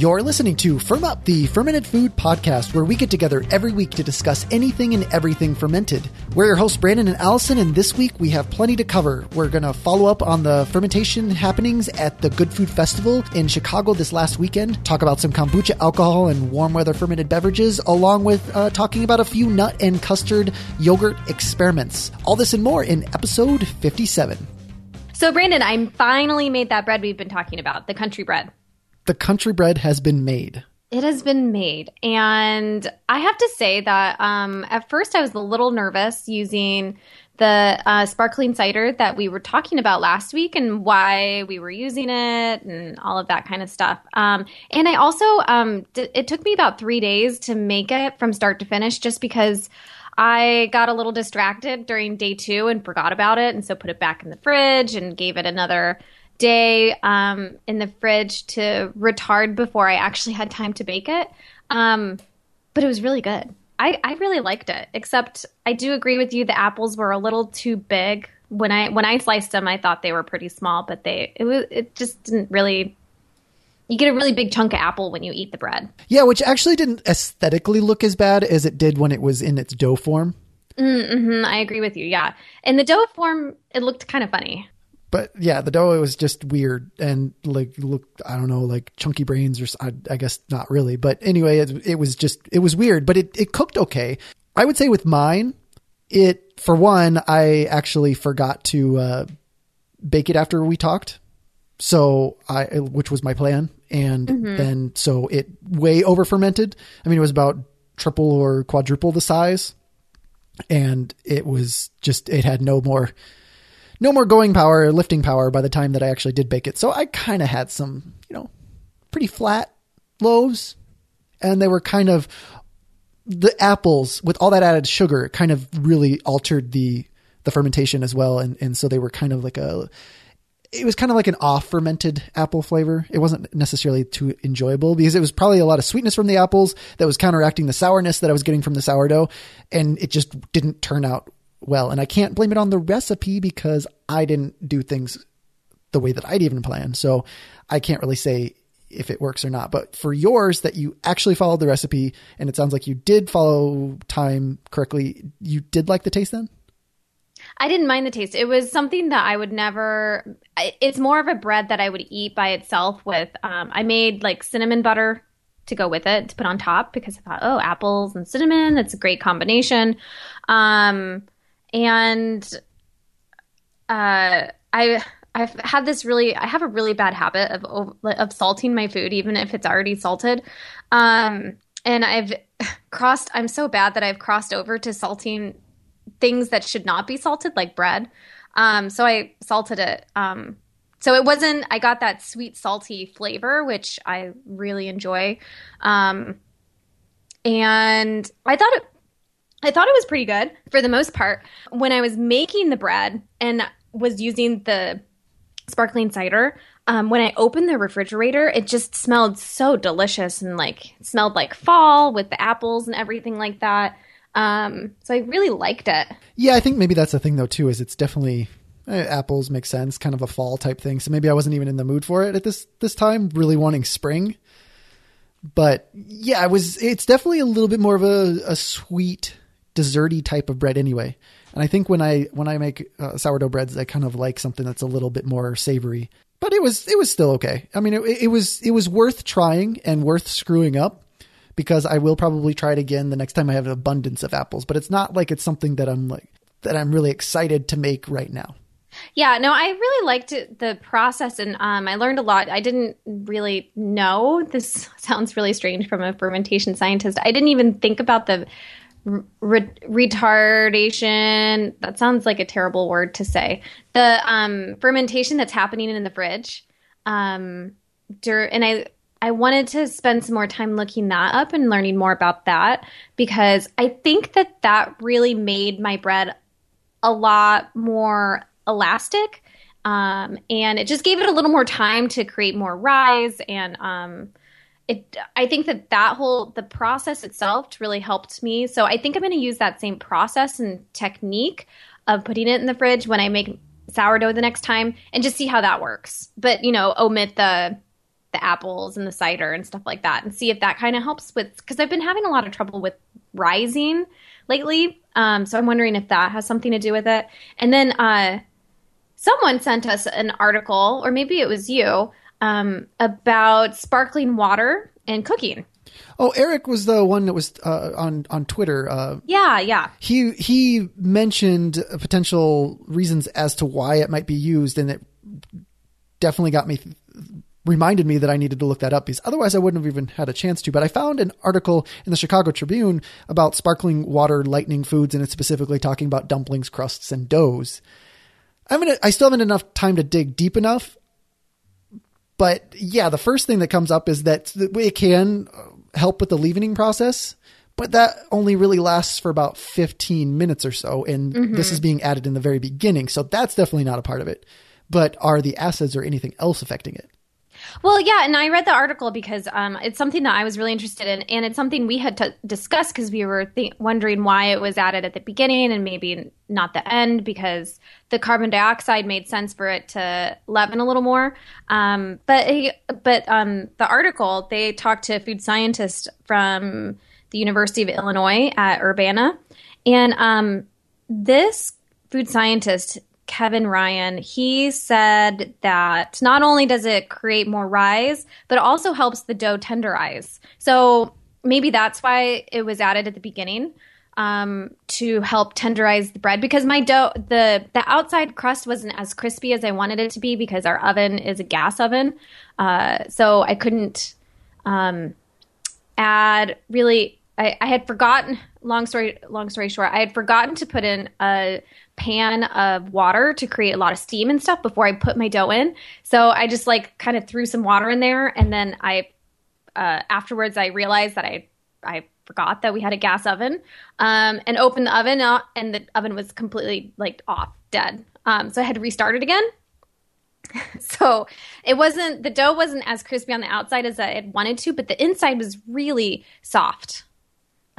You're listening to Firm Up, the Fermented Food Podcast, where we get together every week to discuss anything and everything fermented. We're your hosts, Brandon and Allison, and this week we have plenty to cover. We're going to follow up on the fermentation happenings at the Good Food Festival in Chicago this last weekend, talk about some kombucha alcohol and warm weather fermented beverages, along with uh, talking about a few nut and custard yogurt experiments. All this and more in episode 57. So, Brandon, I finally made that bread we've been talking about, the country bread the country bread has been made. It has been made. And I have to say that um, at first I was a little nervous using the uh, sparkling cider that we were talking about last week and why we were using it and all of that kind of stuff. Um, and I also, um, d- it took me about three days to make it from start to finish just because I got a little distracted during day two and forgot about it. And so put it back in the fridge and gave it another day um, in the fridge to retard before I actually had time to bake it. Um, but it was really good. I, I really liked it, except I do agree with you. The apples were a little too big. When I when I sliced them, I thought they were pretty small, but they it was it just didn't really. You get a really big chunk of apple when you eat the bread. Yeah, which actually didn't aesthetically look as bad as it did when it was in its dough form. Mm-hmm, I agree with you. Yeah, in the dough form, it looked kind of funny but yeah, the dough was just weird and like looked, I don't know, like chunky brains or I, I guess not really. But anyway, it, it, was just, it was weird, but it, it cooked okay. I would say with mine, it, for one, I actually forgot to, uh, bake it after we talked. So I, which was my plan. And mm-hmm. then, so it way over fermented. I mean, it was about triple or quadruple the size. And it was just, it had no more, no more going power or lifting power by the time that I actually did bake it. So I kind of had some, you know, pretty flat loaves and they were kind of the apples with all that added sugar kind of really altered the the fermentation as well and and so they were kind of like a it was kind of like an off fermented apple flavor. It wasn't necessarily too enjoyable because it was probably a lot of sweetness from the apples that was counteracting the sourness that I was getting from the sourdough and it just didn't turn out well. And I can't blame it on the recipe because I didn't do things the way that I'd even planned. So I can't really say if it works or not. But for yours that you actually followed the recipe and it sounds like you did follow time correctly, you did like the taste then? I didn't mind the taste. It was something that I would never. It's more of a bread that I would eat by itself with. Um, I made like cinnamon butter to go with it to put on top because I thought, oh, apples and cinnamon, that's a great combination. Um, and uh, I I've had this really I have a really bad habit of of salting my food even if it's already salted. Um, and I've crossed I'm so bad that I've crossed over to salting things that should not be salted like bread. Um, so I salted it. Um, so it wasn't I got that sweet salty flavor which I really enjoy. Um, and I thought it I thought it was pretty good for the most part. When I was making the bread and was using the sparkling cider, um, when I opened the refrigerator, it just smelled so delicious and like smelled like fall with the apples and everything like that. Um, so I really liked it. Yeah, I think maybe that's the thing though too. Is it's definitely eh, apples make sense, kind of a fall type thing. So maybe I wasn't even in the mood for it at this this time, really wanting spring. But yeah, I was. It's definitely a little bit more of a, a sweet desserty type of bread anyway. And I think when I when I make uh, sourdough breads, I kind of like something that's a little bit more savory. But it was it was still okay. I mean, it, it was it was worth trying and worth screwing up because I will probably try it again the next time I have an abundance of apples. But it's not like it's something that I'm like that I'm really excited to make right now. Yeah, no, I really liked the process, and um, I learned a lot. I didn't really know. This sounds really strange from a fermentation scientist. I didn't even think about the re- retardation. That sounds like a terrible word to say. The um, fermentation that's happening in the fridge. Um, dur- and I I wanted to spend some more time looking that up and learning more about that because I think that that really made my bread a lot more elastic. Um, and it just gave it a little more time to create more rise and um, it i think that that whole the process itself really helped me so i think i'm going to use that same process and technique of putting it in the fridge when i make sourdough the next time and just see how that works but you know omit the the apples and the cider and stuff like that and see if that kind of helps with because I've been having a lot of trouble with rising lately. Um, so I'm wondering if that has something to do with it. And then uh, someone sent us an article, or maybe it was you, um, about sparkling water and cooking. Oh, Eric was the one that was uh, on on Twitter. Uh, yeah, yeah. He he mentioned potential reasons as to why it might be used, and it definitely got me reminded me that I needed to look that up because otherwise I wouldn't have even had a chance to. But I found an article in the Chicago Tribune about sparkling water lightning foods, and it's specifically talking about dumplings, crusts, and doughs. I mean, I still haven't enough time to dig deep enough. But yeah, the first thing that comes up is that it can help with the leavening process, but that only really lasts for about 15 minutes or so. And mm-hmm. this is being added in the very beginning. So that's definitely not a part of it. But are the acids or anything else affecting it? Well, yeah, and I read the article because um, it's something that I was really interested in, and it's something we had to discuss because we were th- wondering why it was added at the beginning and maybe not the end because the carbon dioxide made sense for it to leaven a little more. Um, but but um, the article they talked to food scientist from the University of Illinois at Urbana, and um, this food scientist Kevin Ryan, he said that not only does it create more rise, but it also helps the dough tenderize. So maybe that's why it was added at the beginning um, to help tenderize the bread because my dough, the the outside crust wasn't as crispy as I wanted it to be because our oven is a gas oven, uh, so I couldn't um, add really. I, I had forgotten. Long story, long story short, I had forgotten to put in a pan of water to create a lot of steam and stuff before I put my dough in. So I just like kind of threw some water in there, and then I uh, afterwards I realized that I I forgot that we had a gas oven um, and opened the oven up, and the oven was completely like off, dead. Um, so I had to restart it again. so it wasn't the dough wasn't as crispy on the outside as I had wanted to, but the inside was really soft.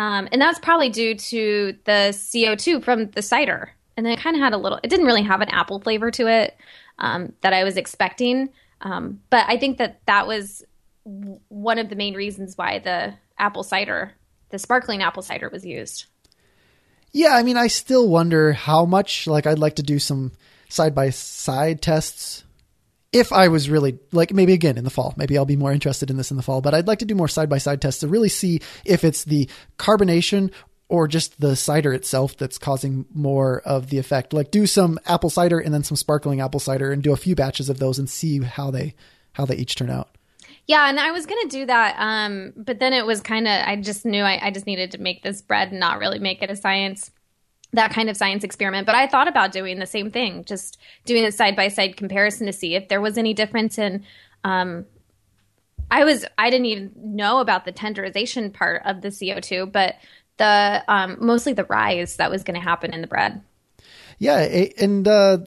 Um, and that's probably due to the CO2 from the cider and then it kind of had a little. It didn't really have an apple flavor to it um, that I was expecting, um, but I think that that was w- one of the main reasons why the apple cider, the sparkling apple cider, was used. Yeah, I mean, I still wonder how much. Like, I'd like to do some side by side tests if I was really like maybe again in the fall, maybe I'll be more interested in this in the fall, but I'd like to do more side by side tests to really see if it's the carbonation or just the cider itself that's causing more of the effect. Like do some apple cider and then some sparkling apple cider and do a few batches of those and see how they how they each turn out. Yeah, and I was gonna do that, um, but then it was kind of I just knew I, I just needed to make this bread and not really make it a science that kind of science experiment. But I thought about doing the same thing, just doing a side by side comparison to see if there was any difference in. Um, I was I didn't even know about the tenderization part of the CO two, but the um, mostly the rise that was going to happen in the bread. Yeah, and uh,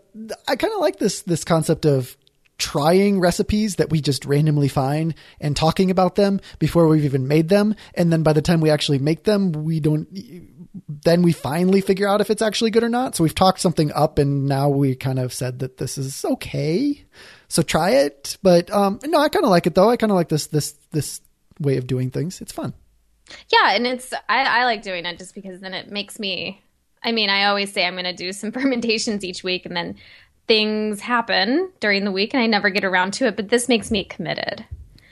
I kind of like this this concept of trying recipes that we just randomly find and talking about them before we've even made them, and then by the time we actually make them, we don't. Then we finally figure out if it's actually good or not. So we've talked something up, and now we kind of said that this is okay. So try it, but um, no, I kind of like it though. I kind of like this this this way of doing things. It's fun. Yeah, and it's I, I like doing it just because then it makes me. I mean, I always say I'm going to do some fermentations each week, and then things happen during the week, and I never get around to it. But this makes me committed.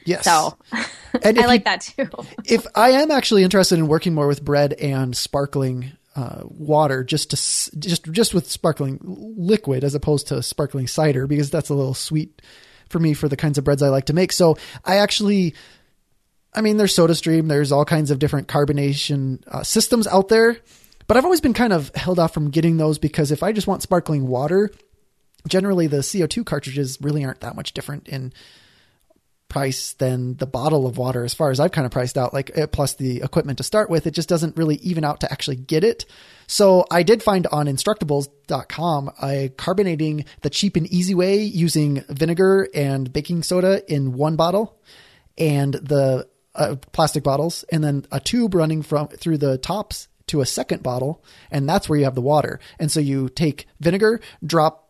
Yes. So and I like you, that too. if I am actually interested in working more with bread and sparkling uh, water, just to just just with sparkling liquid as opposed to sparkling cider, because that's a little sweet for me for the kinds of breads I like to make. So I actually I mean, there's SodaStream, there's all kinds of different carbonation uh, systems out there, but I've always been kind of held off from getting those because if I just want sparkling water, generally the CO2 cartridges really aren't that much different in price than the bottle of water as far as I've kind of priced out like eh, plus the equipment to start with it just doesn't really even out to actually get it. So I did find on instructables.com a carbonating the cheap and easy way using vinegar and baking soda in one bottle and the uh, plastic bottles and then a tube running from through the tops to a second bottle and that's where you have the water and so you take vinegar drop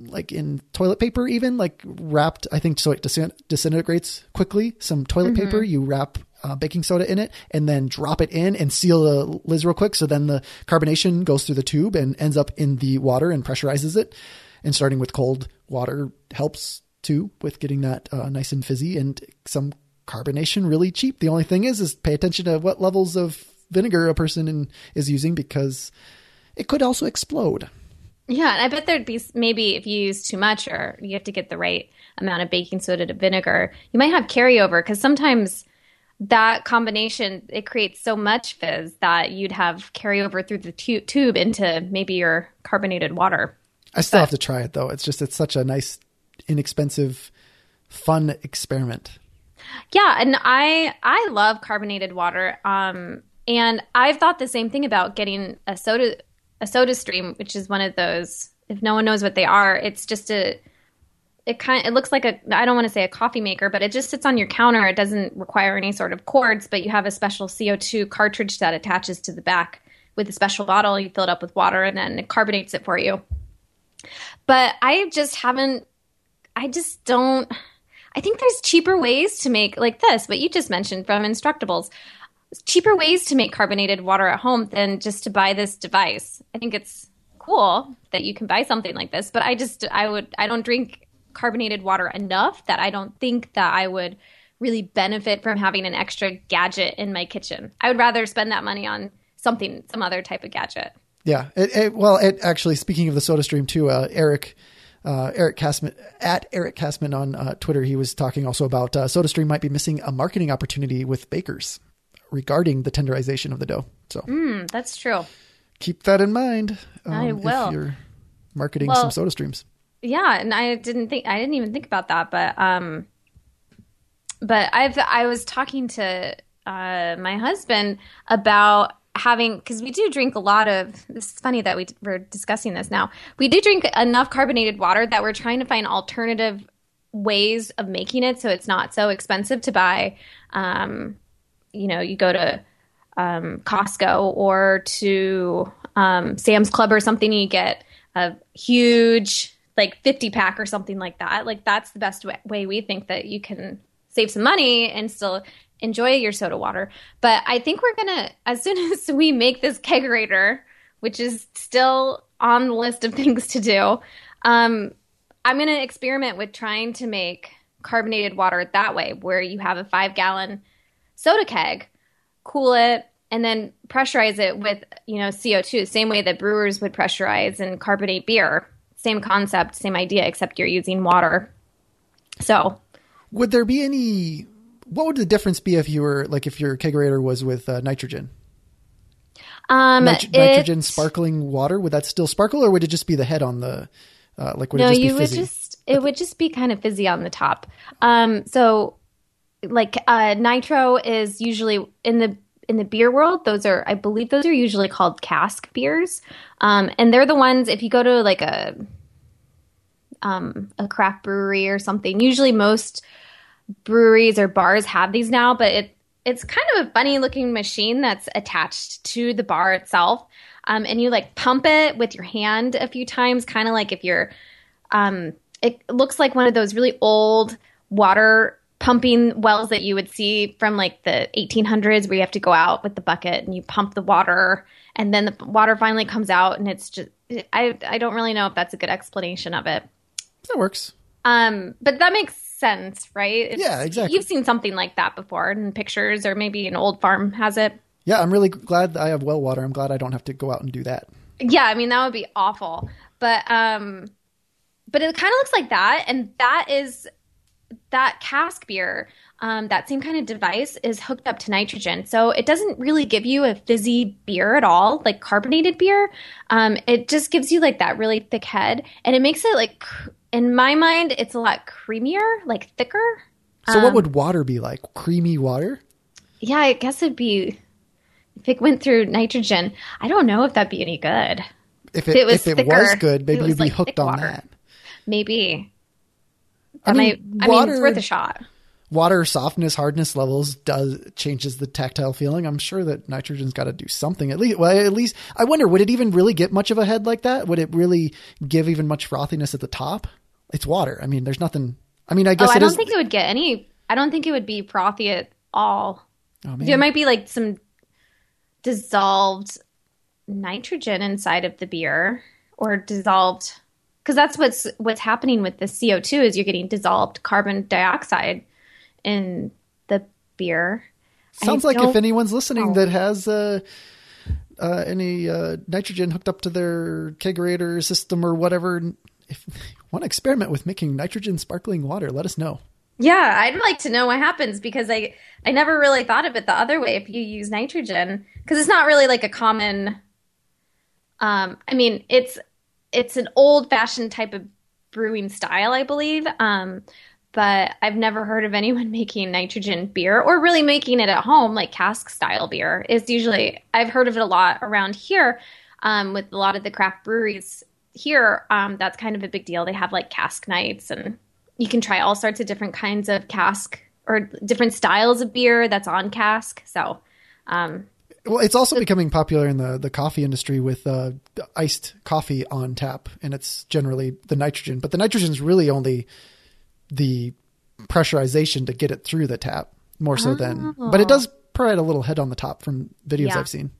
like in toilet paper, even like wrapped. I think so it disintegrates quickly. Some toilet Mm-hmm. paper, you wrap uh, baking soda in it, and then drop it in and seal the lids real quick. So then the carbonation goes through the tube and ends up in the water and pressurizes it. And starting with cold water helps too with getting that uh, nice and fizzy and some carbonation really cheap. The only thing is, is pay attention to what levels of vinegar a person in, is using because it could also explode. Yeah, and I bet there'd be maybe if you use too much or you have to get the right amount of baking soda to vinegar, you might have carryover because sometimes that combination it creates so much fizz that you'd have carryover through the tu- tube into maybe your carbonated water. I still have to try it though. It's just it's such a nice, inexpensive, fun experiment. Yeah, and I I love carbonated water. Um, and I've thought the same thing about getting a soda a soda stream, which is one of those. If no one knows what they are, it's just a. It kind it looks like a I don't want to say a coffee maker, but it just sits on your counter. It doesn't require any sort of cords, but you have a special CO2 cartridge that attaches to the back with a special bottle. You fill it up with water, and then it carbonates it for you. But I just haven't. I just don't. I think there's cheaper ways to make like this, what you just mentioned from Instructables. Cheaper ways to make carbonated water at home than just to buy this device. I think it's cool that you can buy something like this, but I just I would I don't drink carbonated water enough that I don't think that I would really benefit from having an extra gadget in my kitchen. I would rather spend that money on something some other type of gadget. Yeah. It, it, well, it actually, speaking of the Soda Stream too, uh, Eric, uh, Eric Castman at Eric Castman on uh, Twitter, he was talking also about uh, Soda Stream might be missing a marketing opportunity with bakers regarding the tenderization of the dough. So Mm, that's true. keep that in mind. um, I will. If you're marketing Well- some Soda Streams. Yeah, and I didn't think I didn't even think about that, but um, but I've I was talking to uh my husband about having because we do drink a lot of. This is funny that we we're discussing this now. We do drink enough carbonated water that we're trying to find alternative ways of making it so it's not so expensive to buy. Um, you know, you go to um, Costco or to um, Sam's Club or something, and you get a huge like 50 pack or something like that. Like that's the best way, way we think that you can save some money and still enjoy your soda water. But I think we're gonna as soon as we make this kegerator, which is still on the list of things to do, um, I'm gonna experiment with trying to make carbonated water that way, where you have a five gallon soda keg, cool it, and then pressurize it with you know CO2, same way that brewers would pressurize and carbonate beer. Same concept, same idea, except you're using water. So Would there be any? What would the difference be if you were like if your kegerator was with uh, nitrogen? um, Nit- it- nitrogen sparkling water would that still sparkle, or would it just be the head on the? Uh, like would no, it just you would just it would just be kind of fizzy on the top. Um, so like uh, nitro is usually in the in the beer world. Those are I believe those are usually called cask beers, um, and they're the ones if you go to like a um, a craft brewery or something. Usually, most breweries or bars have these now, but it it's kind of a funny looking machine that's attached to the bar itself. Um, and you like pump it with your hand a few times, kind of like if you're, um, it looks like one of those really old water pumping wells that you would see from like the 1800s where you have to go out with the bucket and you pump the water and then the water finally comes out and it's just, I, I don't really know if that's a good explanation of it. that works. Um, but that makes sense, right? It's- Yeah, exactly. You've seen something like that before in pictures, or maybe an old farm has it. Yeah, I'm really glad I have well water. I'm glad I don't have to go out and do that. Yeah, I mean that would be awful. But um, but it kind of looks like that, and that is that cask beer. Um, that same kind of device is hooked up to nitrogen, so it doesn't really give you a fizzy beer at all, like carbonated beer. Um, it just gives you like that really thick head, and it makes it like, in my mind, it's a lot creamier, like thicker. So, Um, what would water be like? Creamy water? Yeah, I guess it'd be if it went through nitrogen. I don't know if that'd be any good. If it, it was if it thicker, was good, maybe you'd be like hooked on water. that. Maybe I mean. I mean, it's worth a shot. water softness, hardness levels does changes the tactile feeling. I'm sure that nitrogen's got to do something at least. Well, at least I wonder would it even really get much of a head like that? Would it really give even much frothiness at the top? It's water. I mean, there's nothing. I mean, I guess oh, I it don't is- think it would get any. I don't think it would be frothy at all. Oh. There might be like some dissolved nitrogen inside of the beer, or dissolved because that's what's what's happening with the CO two is you're getting dissolved carbon dioxide in the beer. Sounds I like if anyone's listening Oh. that has uh, uh, any uh, nitrogen hooked up to their kegerator system or whatever, if you want to experiment with making nitrogen sparkling water, let us know. Yeah, I'd like to know what happens because I I never really thought of it the other way if you use nitrogen because it's not really like a common um I mean it's it's an old fashioned type of brewing style I believe um but I've never heard of anyone making nitrogen beer or really making it at home like cask style beer is usually I've heard of it a lot around here um with a lot of the craft breweries here um that's kind of a big deal they have like cask nights and you can try all sorts of different kinds of cask or different styles of beer that's on cask. So, um, Well, it's also becoming popular in the, the coffee industry with uh, iced coffee on tap, and it's generally the nitrogen. But the nitrogen is really only the pressurization to get it through the tap, more so than. But it does provide a little head on the top from videos Yeah. I've seen.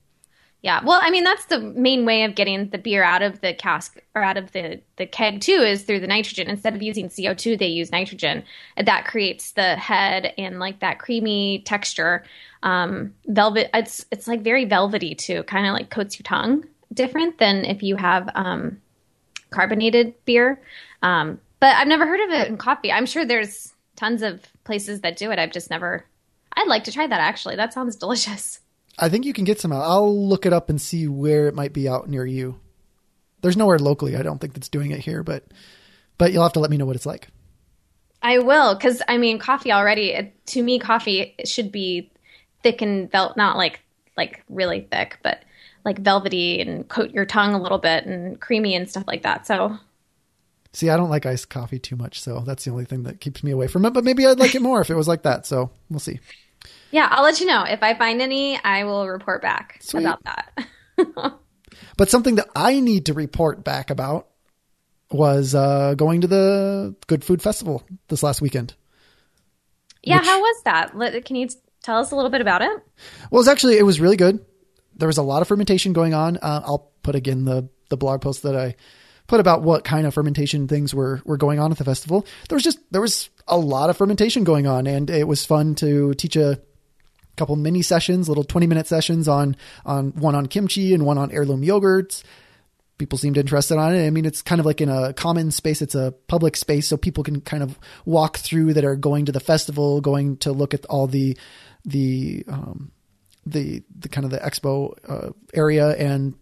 yeah, well, I mean, that's the main way of getting the beer out of the cask or out of the, the keg too is through the nitrogen. Instead of using CO2, they use nitrogen. And that creates the head and like that creamy texture. Um, velvet, it's, it's like very velvety too, kind of like coats your tongue different than if you have, um, carbonated beer. Um, but I've never heard of it in coffee. I'm sure there's tons of places that do it. I've just never. I'd like to try that actually. That sounds delicious. I think you can get some out. I'll look it up and see where it might be out near you. There's nowhere locally, I don't think that's doing it here, but but you'll have to let me know what it's like. I will, because I mean, coffee already. To me, coffee should be thick and vel- not like like really thick, but like velvety and coat your tongue a little bit and creamy and stuff like that. So See, I don't like iced coffee too much, so that's the only thing that keeps me away from it. But maybe I'd like it more if it was like that. So we'll see. yeah, I'll let you know if I find any. I will report back Sweet. about that. But something that I need to report back about was uh, going to the Good Food Festival this last weekend. yeah, Which- how was that? Can you tell us a little bit about it? Well, it's actually it was really good. There was a lot of fermentation going on. Uh, I'll put again the the blog post that I put about what kind of fermentation things were were going on at the festival. There was just there was a lot of fermentation going on, and it was fun to teach a couple mini sessions, little twenty minute sessions on on one on kimchi and one on heirloom yogurts. People seemed interested on it. I mean, it's kind of like in a common space. It's a public space, so people can kind of walk through that are going to the festival, going to look at all the the um, the the kind of the expo uh, area, and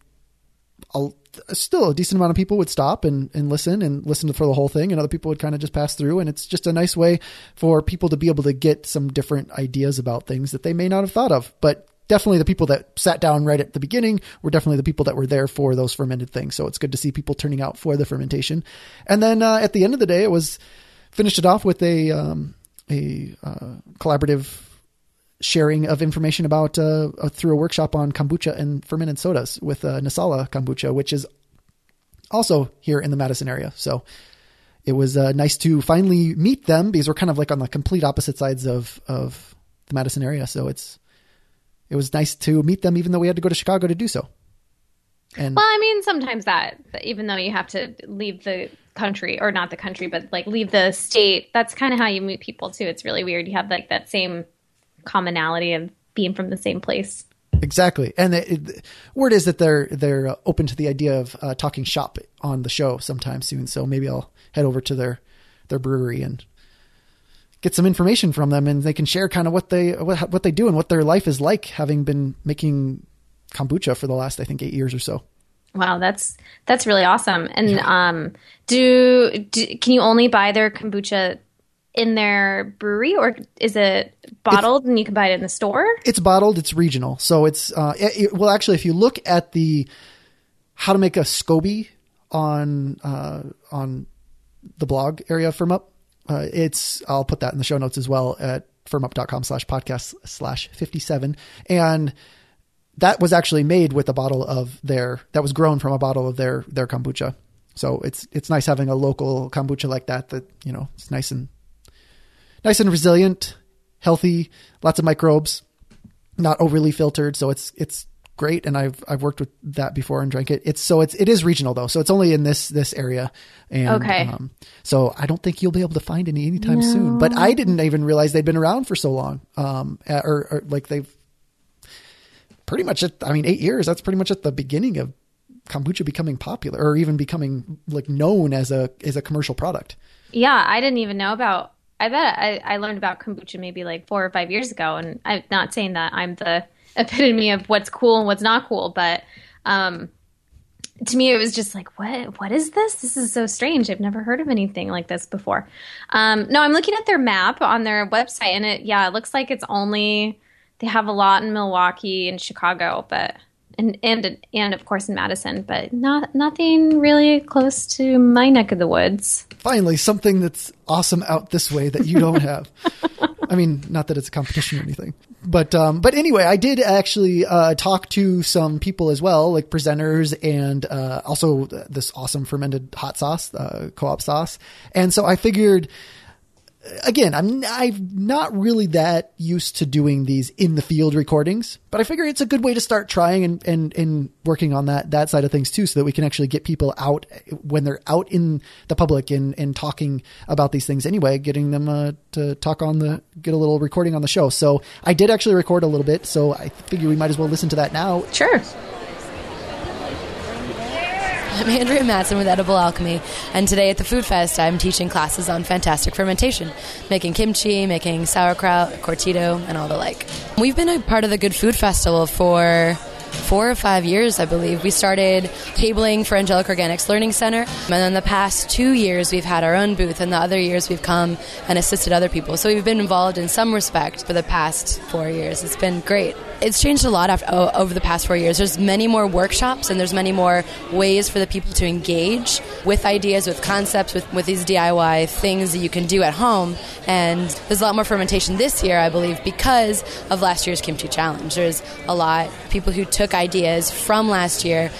a, still a decent amount of people would stop and, and listen and listen for the whole thing, and other people would kind of just pass through. And it's just a nice way for people to be able to get some different ideas about things that they may not have thought of, but. Definitely the people that sat down right at the beginning were definitely the people that were there for those fermented things. So it's good to see people turning out for the fermentation. And then uh, at the end of the day, it was finished it off with a um, a uh, collaborative sharing of information about uh, uh, through a workshop on kombucha and fermented sodas with uh, NessAlla kombucha, which is also here in the Madison area. So it was uh, nice to finally meet them because we're kind of like on the complete opposite sides of of the Madison area. So it's it was nice to meet them, even though we had to go to Chicago to do so. And Well, I mean, sometimes that, even though you have to leave the country, or not the country, but like leave the state, that's kind of how you meet people too. It's really weird. You have like that same commonality of being from the same place. Exactly, and the, it, word is that they're they're uh, open to the idea of uh, talking shop on the show sometime soon. So maybe I'll head over to their their brewery and get some information from them, and they can share kind of what they what, what they do and what their life is like, having been making kombucha for the last I think eight years or so. Wow, that's that's really awesome. And um, do, do can you only buy their kombucha in their brewery, or is it bottled and you can buy it in the store? It's bottled. It's regional. So it's uh, it, well, actually, if you look at the how to make a SCOBY on uh, on the blog area from up, Uh, it's I'll put that in the show notes as well at firmup.com slash podcast slash 57 and that was actually made with a bottle of their that was grown from a bottle of their their kombucha so it's it's nice having a local kombucha like that that you know it's nice and nice and resilient healthy lots of microbes not overly filtered so it's it's great and I've I've worked with that before and drank it. It's so it's it is regional though, so it's only in this this area. And Okay. um, so I don't think you'll be able to find any anytime soon. But I didn't even realize they'd been around for so long. Um or, or like they've pretty much at I mean 8 years, that's pretty much at the beginning of kombucha becoming popular or even becoming like known as a as a commercial product. Yeah, I didn't even know about. I bet I, I learned about kombucha maybe like four or five years ago, and I'm not saying that I'm the epitome of what's cool and what's not cool, but um, to me it was just like, what what is this? This is so strange. I've never heard of anything like this before. Um, no, I'm looking at their map on their website, and it yeah, it looks like it's only they have a lot in Milwaukee and Chicago, but. And, and and of course in Madison, but not nothing really close to my neck of the woods. Finally, something that's awesome out this way that you don't have. I mean, not that it's a competition or anything, but um, but anyway, I did actually uh, talk to some people as well, like presenters and uh, also this awesome fermented hot sauce, uh, co-op sauce, and so I figured. Again, I'm I'm not really that used to doing these in the field recordings, but I figure it's a good way to start trying and, and, and working on that that side of things too, so that we can actually get people out when they're out in the public and, and talking about these things anyway, getting them uh, to talk on the get a little recording on the show. So I did actually record a little bit, so I figure we might as well listen to that now. Sure. I'm Andrea Matson with Edible Alchemy, and today at the Food Fest, I'm teaching classes on fantastic fermentation, making kimchi, making sauerkraut, curtido, and all the like. We've been a part of the Good Food Festival for four or five years, I believe. We started tabling for Angelic Organics Learning Center, and then the past two years we've had our own booth, and the other years we've come and assisted other people. So we've been involved in some respect for the past four years. It's been great. It's changed a lot after, over the past four years. There's many more workshops, and there's many more ways for the people to engage with ideas, with concepts, with, with these DIY things that you can do at home. And there's a lot more fermentation this year, I believe, because of last year's Kimchi Challenge. There's a lot people who took ideas from last year.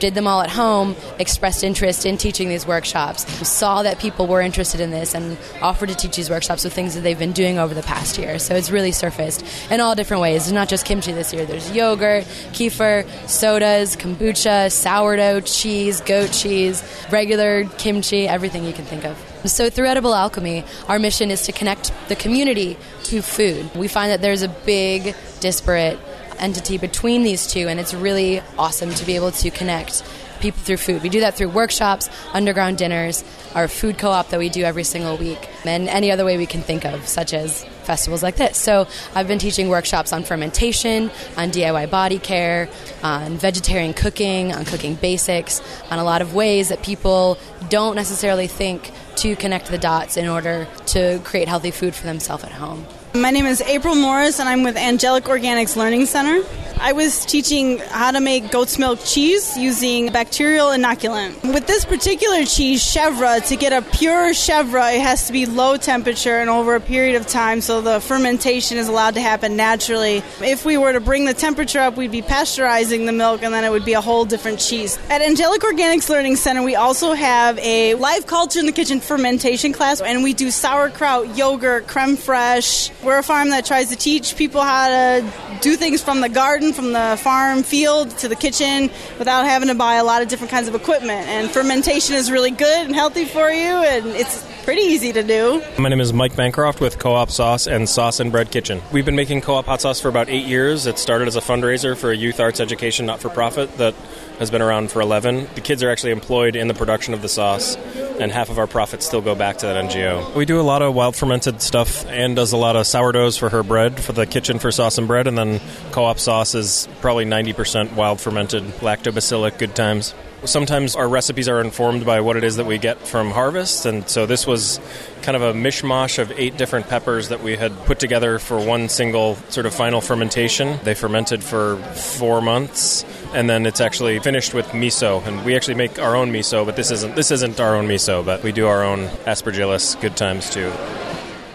Did them all at home, expressed interest in teaching these workshops, saw that people were interested in this, and offered to teach these workshops with things that they've been doing over the past year. So it's really surfaced in all different ways. There's not just kimchi this year, there's yogurt, kefir, sodas, kombucha, sourdough, cheese, goat cheese, regular kimchi, everything you can think of. So, through Edible Alchemy, our mission is to connect the community to food. We find that there's a big, disparate entity between these two, and it's really awesome to be able to connect people through food. We do that through workshops, underground dinners, our food co op that we do every single week, and any other way we can think of, such as festivals like this. So, I've been teaching workshops on fermentation, on DIY body care, on vegetarian cooking, on cooking basics, on a lot of ways that people don't necessarily think to connect the dots in order to create healthy food for themselves at home. My name is April Morris, and I'm with Angelic Organics Learning Center. I was teaching how to make goat's milk cheese using bacterial inoculant. With this particular cheese, chèvre, to get a pure chèvre, it has to be low temperature and over a period of time, so the fermentation is allowed to happen naturally. If we were to bring the temperature up, we'd be pasteurizing the milk, and then it would be a whole different cheese. At Angelic Organics Learning Center, we also have a live culture in the kitchen fermentation class, and we do sauerkraut, yogurt, creme fraiche. We're a farm that tries to teach people how to do things from the garden, from the farm field to the kitchen without having to buy a lot of different kinds of equipment. And fermentation is really good and healthy for you, and it's pretty easy to do. My name is Mike Bancroft with Co-op Sauce and Sauce and Bread Kitchen. We've been making co-op hot sauce for about eight years. It started as a fundraiser for a youth arts education not-for-profit that has been around for 11. The kids are actually employed in the production of the sauce, and half of our profits still go back to that NGO. We do a lot of wild fermented stuff. Anne does a lot of sourdoughs for her bread for the kitchen for sauce and bread, and then co-op sauce is probably 90% wild fermented, lactobacillic, good times. Sometimes our recipes are informed by what it is that we get from harvest, and so this was kind of a mishmash of eight different peppers that we had put together for one single sort of final fermentation. They fermented for four months, and then it's actually finished with miso. And we actually make our own miso, but this isn't this isn't our own miso, but we do our own aspergillus. Good times too.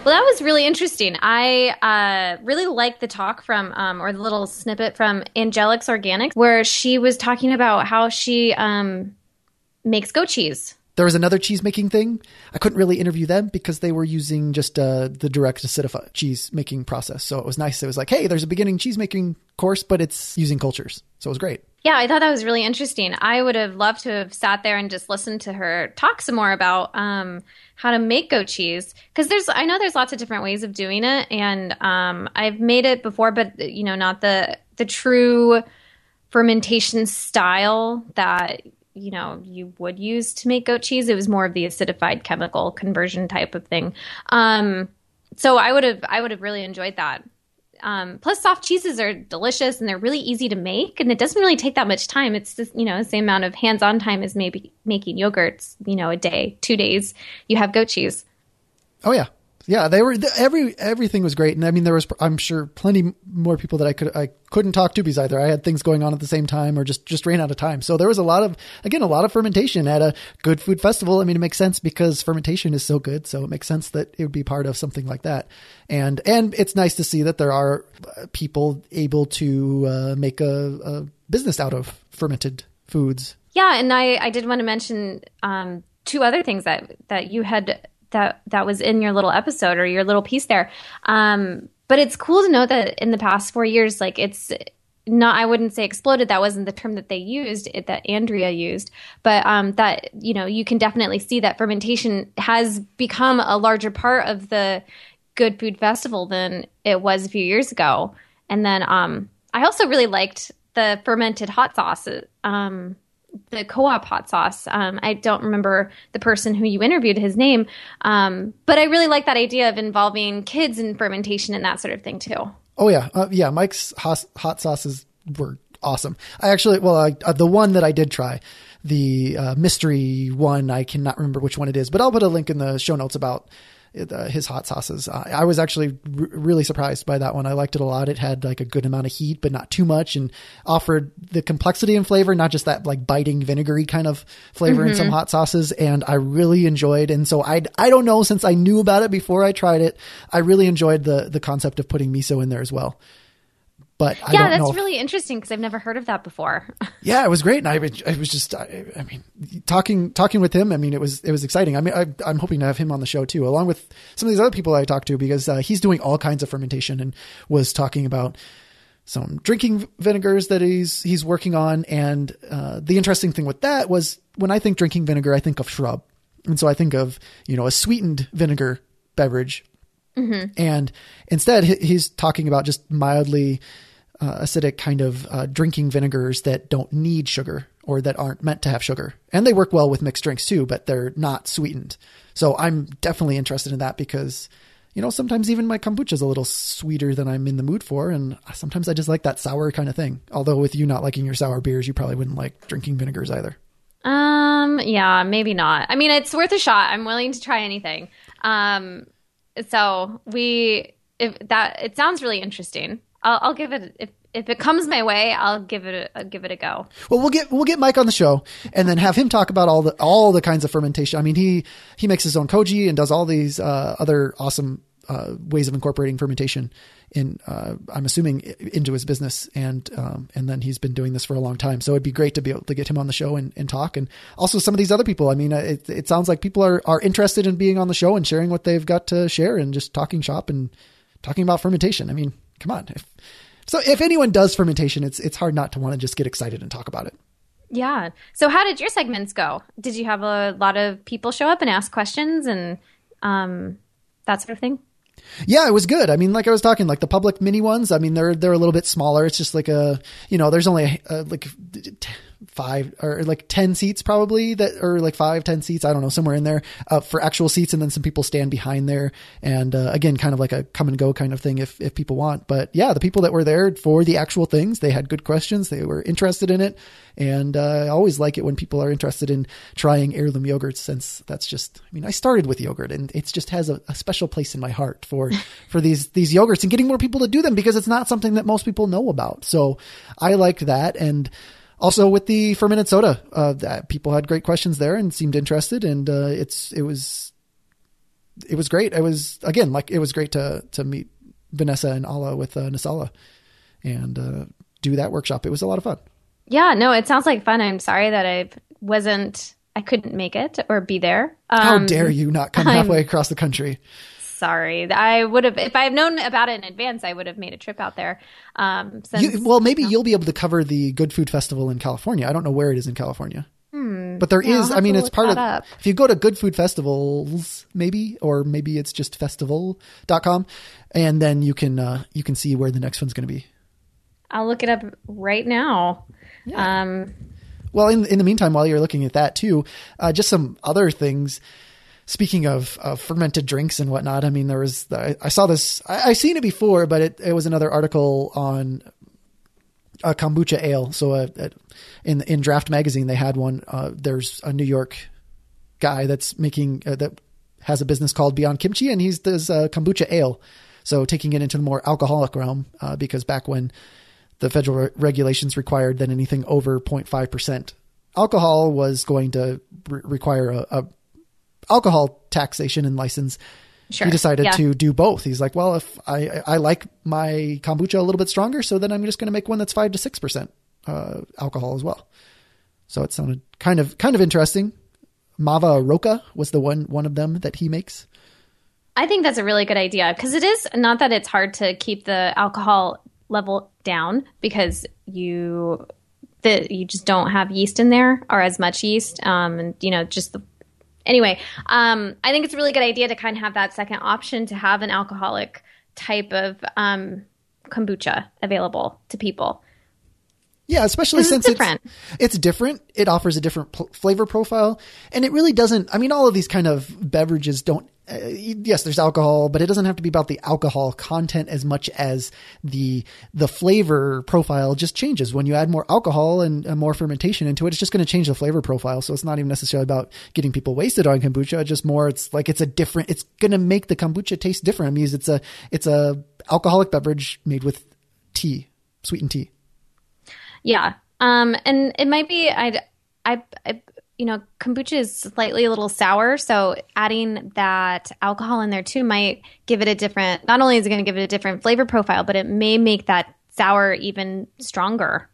Well, that was really interesting. I uh, really liked the talk from, um, or the little snippet from Angelic's Organics, where she was talking about how she um, makes goat cheese. There was another cheese making thing. I couldn't really interview them because they were using just uh, the direct acidify cheese making process. So it was nice. It was like, hey, there's a beginning cheese making course, but it's using cultures. So it was great. Yeah, I thought that was really interesting. I would have loved to have sat there and just listened to her talk some more about um, how to make goat cheese because there's I know there's lots of different ways of doing it, and um, I've made it before, but you know, not the the true fermentation style that you know you would use to make goat cheese. It was more of the acidified chemical conversion type of thing. Um, so I would have I would have really enjoyed that. Um, plus, soft cheeses are delicious and they're really easy to make, and it doesn't really take that much time. It's just you know the same amount of hands-on time as maybe making yogurts. You know, a day, two days, you have goat cheese. Oh yeah, yeah. They were every everything was great, and I mean there was I'm sure plenty more people that I could I couldn't talk to because either I had things going on at the same time or just just ran out of time. So there was a lot of again a lot of fermentation at a good food festival. I mean it makes sense because fermentation is so good, so it makes sense that it would be part of something like that. And and it's nice to see that there are uh, people able to uh, make a, a business out of fermented foods. Yeah, and I I did want to mention um, two other things that that you had that that was in your little episode or your little piece there. Um, but it's cool to know that in the past four years, like it's not I wouldn't say exploded. That wasn't the term that they used, it, that Andrea used, but um, that you know you can definitely see that fermentation has become a larger part of the Good Food Festival than it was a few years ago. And then um, I also really liked the fermented hot sauce. Um, the co-op hot sauce. Um, I don't remember the person who you interviewed his name, um, but I really like that idea of involving kids in fermentation and that sort of thing too. Oh yeah, uh, yeah. Mike's hot, hot, sauces were awesome. I actually, well, I, uh, the one that I did try, the uh, mystery one, I cannot remember which one it is, but I'll put a link in the show notes about uh, his hot sauces. Uh, I was actually r- really surprised by that one. I liked it a lot. It had like a good amount of heat, but not too much, and offered the complexity and flavor, not just that like biting vinegary kind of flavor mm-hmm. in some mm-hmm. hot sauces. And I really enjoyed. And so I I don't know since I knew about it before I tried it, I really enjoyed the the concept of putting miso in there as well. But I yeah, that's really interesting because I've never heard of that before. yeah, it was great, and I, I was just, I, I, mean, talking talking with him. I mean, it was it was exciting. I mean, I, am hoping to have him on the show too, along with some of these other people I talked to because uh, he's doing all kinds of fermentation and was talking about some drinking vinegars that he's he's working on. And uh, the interesting thing with that was when I think drinking vinegar, I think of shrub, and so I think of you know a sweetened vinegar beverage. Mm-hmm. And instead, he's talking about just mildly uh, acidic kind of uh, drinking vinegars that don't need sugar or that aren't meant to have sugar. And they work well with mixed drinks too, but they're not sweetened. So I'm definitely interested in that because, you know, sometimes even my kombucha is a little sweeter than I'm in the mood for. And sometimes I just like that sour kind of thing. Although with you not liking your sour beers, you probably wouldn't like drinking vinegars either. Um, yeah, maybe not. I mean, it's worth a shot. I'm willing to try anything. Um, so we, if that, it sounds really interesting. I'll, I'll give it if if it comes my way, I'll give it give it a go. Well, we'll get we'll get Mike on the show and then have him talk about all the all the kinds of fermentation. I mean, he he makes his own koji and does all these uh, other awesome uh, ways of incorporating fermentation in uh, I'm assuming into his business and um, and then he's been doing this for a long time. So it'd be great to be able to get him on the show and, and talk and also some of these other people. I mean, it, it sounds like people are are interested in being on the show and sharing what they've got to share and just talking shop and talking about fermentation. I mean, come on. If, so if anyone does fermentation, it's it's hard not to want to just get excited and talk about it. Yeah. So how did your segments go? Did you have a lot of people show up and ask questions and um, that sort of thing? Yeah, it was good. I mean, like I was talking, like the public mini ones. I mean, they're they're a little bit smaller. It's just like a you know, there's only a, a, like five or like 10 seats probably that or like five, 10 seats. I don't know, somewhere in there uh, for actual seats. And then some people stand behind there. And uh, again, kind of like a come and go kind of thing if, if people want. But yeah, the people that were there for the actual things, they had good questions. They were interested in it. And uh, I always like it when people are interested in trying heirloom yogurts since that's just, I mean, I started with yogurt and it just has a, a special place in my heart for, for these, these yogurts and getting more people to do them because it's not something that most people know about. So I liked that. And also with the fermented soda, uh, that people had great questions there and seemed interested, and uh, it's it was it was great. It was again like it was great to to meet Vanessa and Alla with uh, NessAlla and uh, do that workshop. It was a lot of fun. Yeah, no, it sounds like fun. I'm sorry that I wasn't, I couldn't make it or be there. How Um, dare you not come halfway across the country? Sorry, I would have if I've known about it in advance. I would have made a trip out there. Um, since, You, well, maybe you'll be able to cover the Good Food Festival in California. I don't know where it is in California. But there Hmm. Yeah, is, I mean, it's part of, up. if you go to Good Food Festivals, maybe, or maybe it's just festival.com, and then you can, uh, you can see where the next one's going to be. I'll look it up right now. Um, Well, in in the meantime, while you're looking at that too, uh, just some other things. Speaking of, fermented drinks and whatnot, I mean, there was I, I saw this. I, I seen it before, but it, it was another article on a kombucha ale. So, uh, in in Draft magazine, they had one. Uh, there's a New York guy that's making uh, that has a business called Beyond Kimchi, and he's does uh, kombucha ale. So taking it into the more alcoholic realm, uh, because back when the federal re- regulations required that anything over 0.5 percent alcohol was going to re- require a, a alcohol taxation and license. Sure. He decided Yeah. to do both. He's like, well, if I I like my kombucha a little bit stronger, so then I'm just going to make one that's five to six percent uh, alcohol as well. So it sounded kind of kind of interesting. Mava Roca was the one one of them that he makes. I think that's a really good idea because it is not that it's hard to keep the alcohol level down because you the you just don't have yeast in there or as much yeast um and you know just the anyway um I think it's a really good idea to kind of have that second option to have an alcoholic type of um kombucha available to people Yeah, especially 'Cause it's since different. It's, it's different. It offers a different pl- flavor profile, and it really doesn't. I mean, all of these kind of beverages don't. Uh, yes, there's alcohol, but it doesn't have to be about the alcohol content as much as the the flavor profile just changes when you add more alcohol and, and more fermentation into it. It's just going to change the flavor profile. So it's not even necessarily about getting people wasted on kombucha. Just more, it's like it's a different. It's going to make the kombucha taste different. I mean, it's a it's a alcoholic beverage made with tea, sweetened tea. Yeah. Um, and it might be I, I, I, you know, kombucha is slightly a little sour, so adding that alcohol in there too might give it a different. Not only is it going to give it a different flavor profile, but it may make that sour even stronger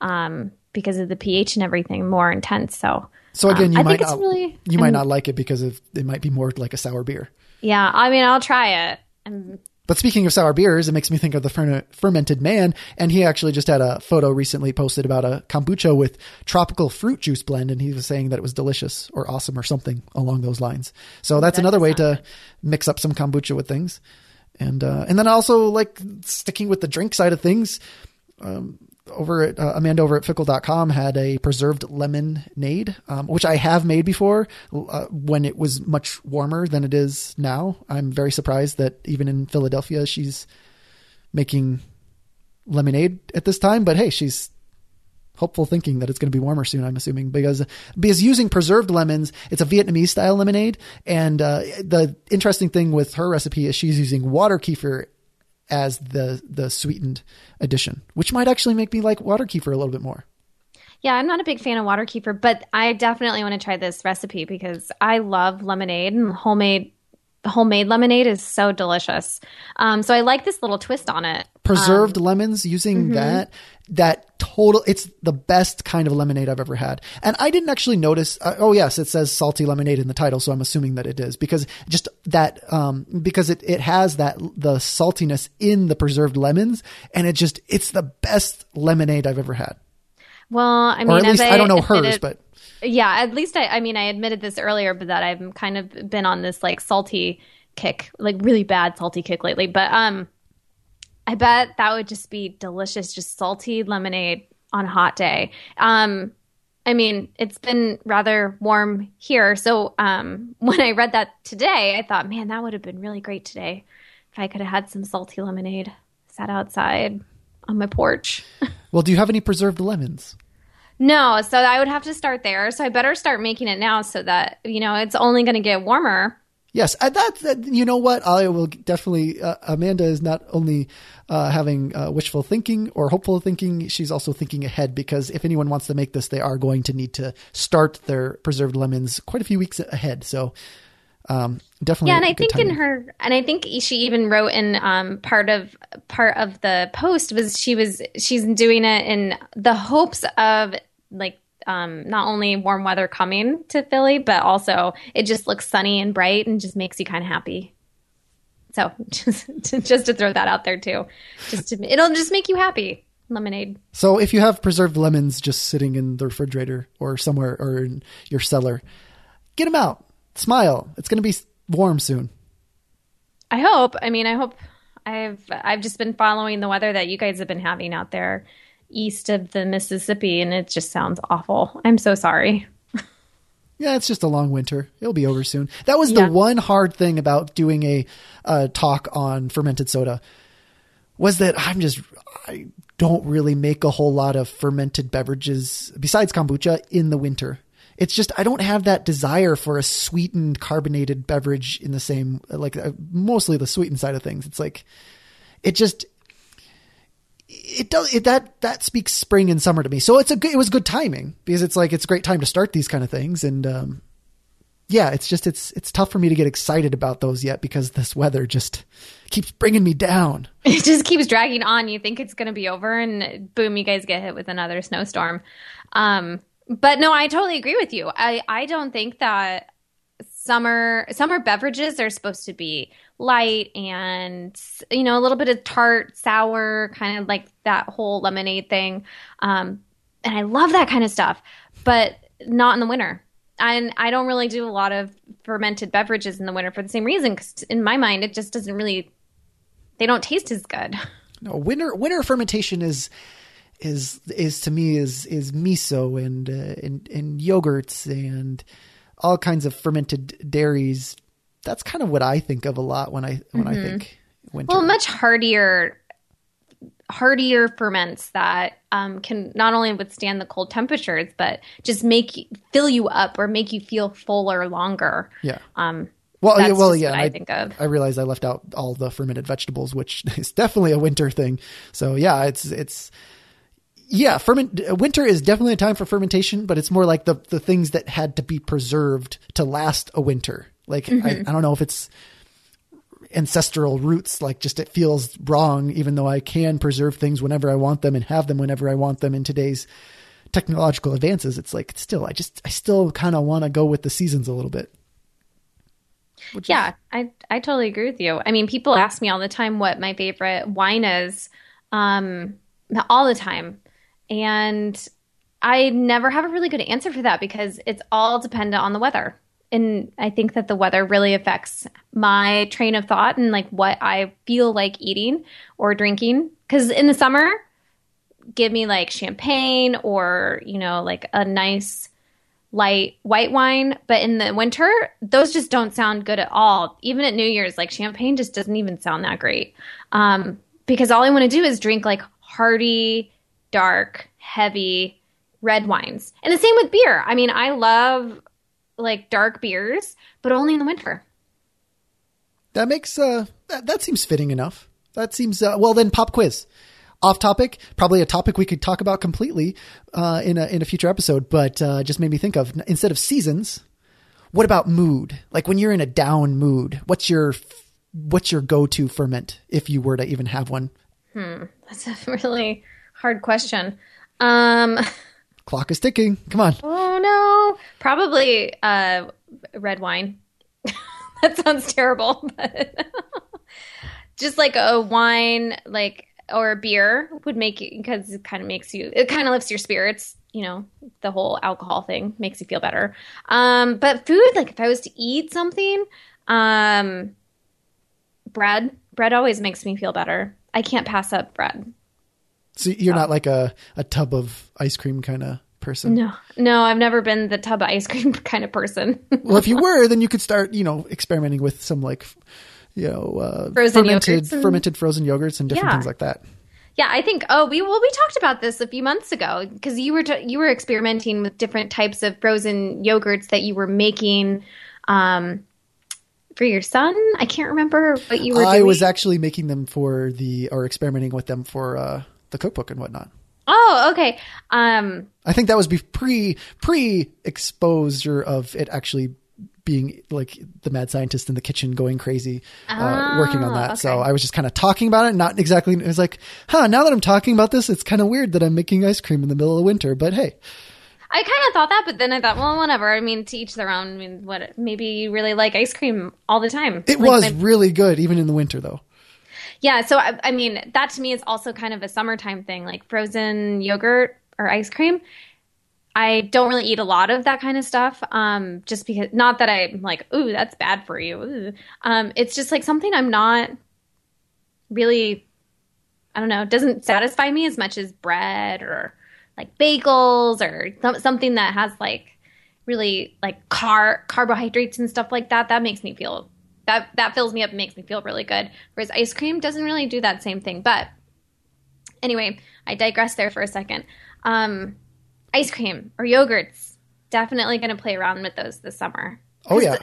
um, because of the pH and everything more intense. So, So again, um, you I might think it's not really you might not like it because of it might be more like a sour beer. Yeah, I mean, I'll try it. And But speaking of sour beers, it makes me think of the fer- fermented man, and he actually just had a photo recently posted about a kombucha with tropical fruit juice blend, and he was saying that it was delicious or awesome or something along those lines. So that's another way to mix up some kombucha with things, and uh, and then also like sticking with the drink side of things. Um, over at uh, Amanda over at phickle.com had a preserved lemonade, um, which I have made before uh, when it was much warmer than it is now. I'm very surprised that even in Philadelphia, she's making lemonade at this time. But hey, she's hopeful thinking that it's going to be warmer soon. I'm assuming because because using preserved lemons, it's a Vietnamese style lemonade. And uh, the interesting thing with her recipe is she's using water kefir as the the sweetened addition, which might actually make me like water kefir a little bit more. Yeah, I'm not a big fan of water kefir, but I definitely want to try this recipe because I love lemonade and homemade homemade lemonade is so delicious. Um, so I like this little twist on it. Preserved lemons using that that total it's the best kind of lemonade I've ever had. And I didn't actually notice uh, oh yes, it says salty lemonade in the title, so I'm assuming that it is because just that um because it it has that the saltiness in the preserved lemons and it just it's the best lemonade I've ever had. Well, I mean, Or at least I, don't know hers, admitted- but yeah, at least I, I mean, I admitted this earlier, but that I've kind of been on this like salty kick, like really bad salty kick lately. But um, I bet that would just be delicious, just salty lemonade on a hot day. Um, I mean, it's been rather warm here, so um, when I read that today, I thought, man, that would have been really great today if I could have had some salty lemonade, sat outside on my porch. well, do you have any preserved lemons? No, so I would have to start there. So I better start making it now so that, you know, it's only going to get warmer Yes, that, that you know what I will definitely. Uh, Amanda is not only uh, having uh, wishful thinking or hopeful thinking; she's also thinking ahead because if anyone wants to make this, they are going to need to start their preserved lemons quite a few weeks ahead. So, um, definitely, Yeah, and I think in her, and I think she even wrote in um, part of part of the post was she was she's doing it in the hopes of like um, not only warm weather coming to Philly, but also it just looks sunny and bright and just makes you kind of happy. So just to, just to throw that out there too, just to, it'll just make you happy. Lemonade. So if you have preserved lemons just sitting in the refrigerator or somewhere or in your cellar, get them out. Smile. It's going to be warm soon. I hope. I mean, I hope. I've I've just been following the weather that you guys have been having out there east of the Mississippi, and it just sounds awful. I'm so sorry. Yeah, it's just a long winter. It'll be over soon. That was Yeah. the one hard thing about doing a uh, talk on fermented soda was that I'm just I don't really make a whole lot of fermented beverages besides kombucha in the winter. It's just I don't have that desire for a sweetened carbonated beverage in the same like uh, mostly the sweetened side of things. It's like it just it does it, that that speaks spring and summer to me. So it's a good, it was good timing because it's like it's a great time to start these kind of things and um yeah, it's just it's it's tough for me to get excited about those yet because this weather just keeps bringing me down. It just keeps dragging on. You think it's going to be over, and boom, you guys get hit with another snowstorm. Um, but no, I totally agree with you. I I don't think that summer summer beverages are supposed to be light and you know a little bit of tart, sour, kind of like that whole lemonade thing. Um, and I love that kind of stuff, but not in the winter. And I don't really do a lot of fermented beverages in the winter for the same reason. Because in my mind, it just doesn't really they don't taste as good. No, winter winter fermentation is is is to me is is miso and uh, and and yogurts and all kinds of fermented dairies. That's kind of what I think of a lot when I when I think winter. Well, much hardier, hardier ferments that um, can not only withstand the cold temperatures, but just make fill you up or make you feel fuller longer. yeah. Um, Well, yeah, well, yeah. I I think of. I realized I left out all the fermented vegetables, which is definitely a winter thing. So yeah, it's it's yeah, ferment winter is definitely a time for fermentation, but it's more like the the things that had to be preserved to last a winter. Like Mm-hmm. I, I don't know if it's ancestral roots, like just it feels wrong, even though I can preserve things whenever I want them and have them whenever I want them in today's technological advances. It's like still, I just I still kind of want to go with the seasons a little bit. Which is- Yeah, I I totally agree with you. I mean, people ask me all the time what my favorite wine is, um, all the time, and I never have a really good answer for that because it's all dependent on the weather. And I think that the weather really affects my train of thought and like what I feel like eating or drinking. Because in the summer, give me like champagne or you know like a nice light white wine, but in the winter, those just don't sound good at all. Even at New Year's, like champagne just doesn't even sound that great. Um, because all I want to do is drink like hearty, dark, heavy red wines. And the same with beer. I mean, I love like dark beers, but only in the winter. That makes uh that, that seems fitting enough. That seems uh, well then pop quiz. Off topic, probably a topic we could talk about completely uh, in a in a future episode, but uh, just made me think of instead of seasons, what about mood? Like when you're in a down mood, what's your what's your go-to ferment if you were to even have one? Hmm, that's a really hard question. Um, Clock is ticking. Come on. oh no, probably uh, red wine. that sounds terrible, but just like a wine, like or a beer would make you because it kind of makes you. It kind of lifts your spirits. You know, the whole alcohol thing makes you feel better. Um, but food, like if I was to eat something, um, bread. Bread always makes me feel better. I can't pass up bread. So you're not like a, a tub of ice cream kind of person. No, no, I've never been the tub of ice cream kind of person. Well, if you were, then you could start, you know, experimenting with some like, you know, uh, Frozen fermented, and- fermented frozen yogurts and different Yeah. things like that. yeah, I think. Oh, we well, we talked about this a few months ago because you were t- you were experimenting with different types of frozen yogurts that you were making, um, for your son. I can't remember what you were. I doing. was actually making them for the or experimenting with them for uh, the cookbook and whatnot. Oh, okay. Um, I think that was pre pre exposure of it actually being like the mad scientist in the kitchen going crazy uh, working on that. So Ah. I was just kind of talking about it, not exactly. It was like, huh? Now that I'm talking about this, it's kind of weird that I'm making ice cream in the middle of winter. But hey, I kind of thought that, but then I thought, well, whatever. I mean, to each their own. I mean, what? Maybe you really like ice cream all the time. it Like was my- really good even in the winter though. Yeah, so I, I mean, that to me is also kind of a summertime thing, like frozen yogurt or ice cream. I don't really eat a lot of that kind of stuff, um, just because. Not that I'm like, ooh, that's bad for you. Um, it's just like something I'm not really. I don't know. Doesn't satisfy me as much as bread or like bagels or some, something that has like really like car carbohydrates and stuff like that. That makes me feel that that fills me up and makes me feel really good. Whereas ice cream doesn't really do that same thing. But anyway, I digress there for a second. Um, ice cream or yogurts, definitely going to play around with those this summer. Oh yeah,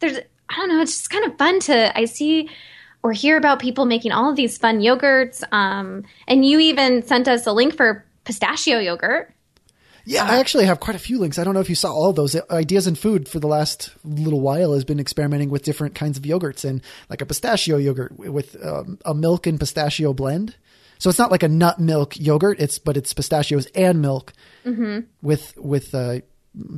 There's, I don't know, it's just kind of fun to I see or hear about people making all of these fun yogurts. Um, and you even sent us a link for pistachio yogurt. Yeah. I actually have quite a few links. I don't know if you saw all those ideas in food for the last little while. Has been experimenting with different kinds of yogurts and like a pistachio yogurt with um, a milk and pistachio blend. So it's not like a nut milk yogurt. It's but it's pistachios and milk with with uh,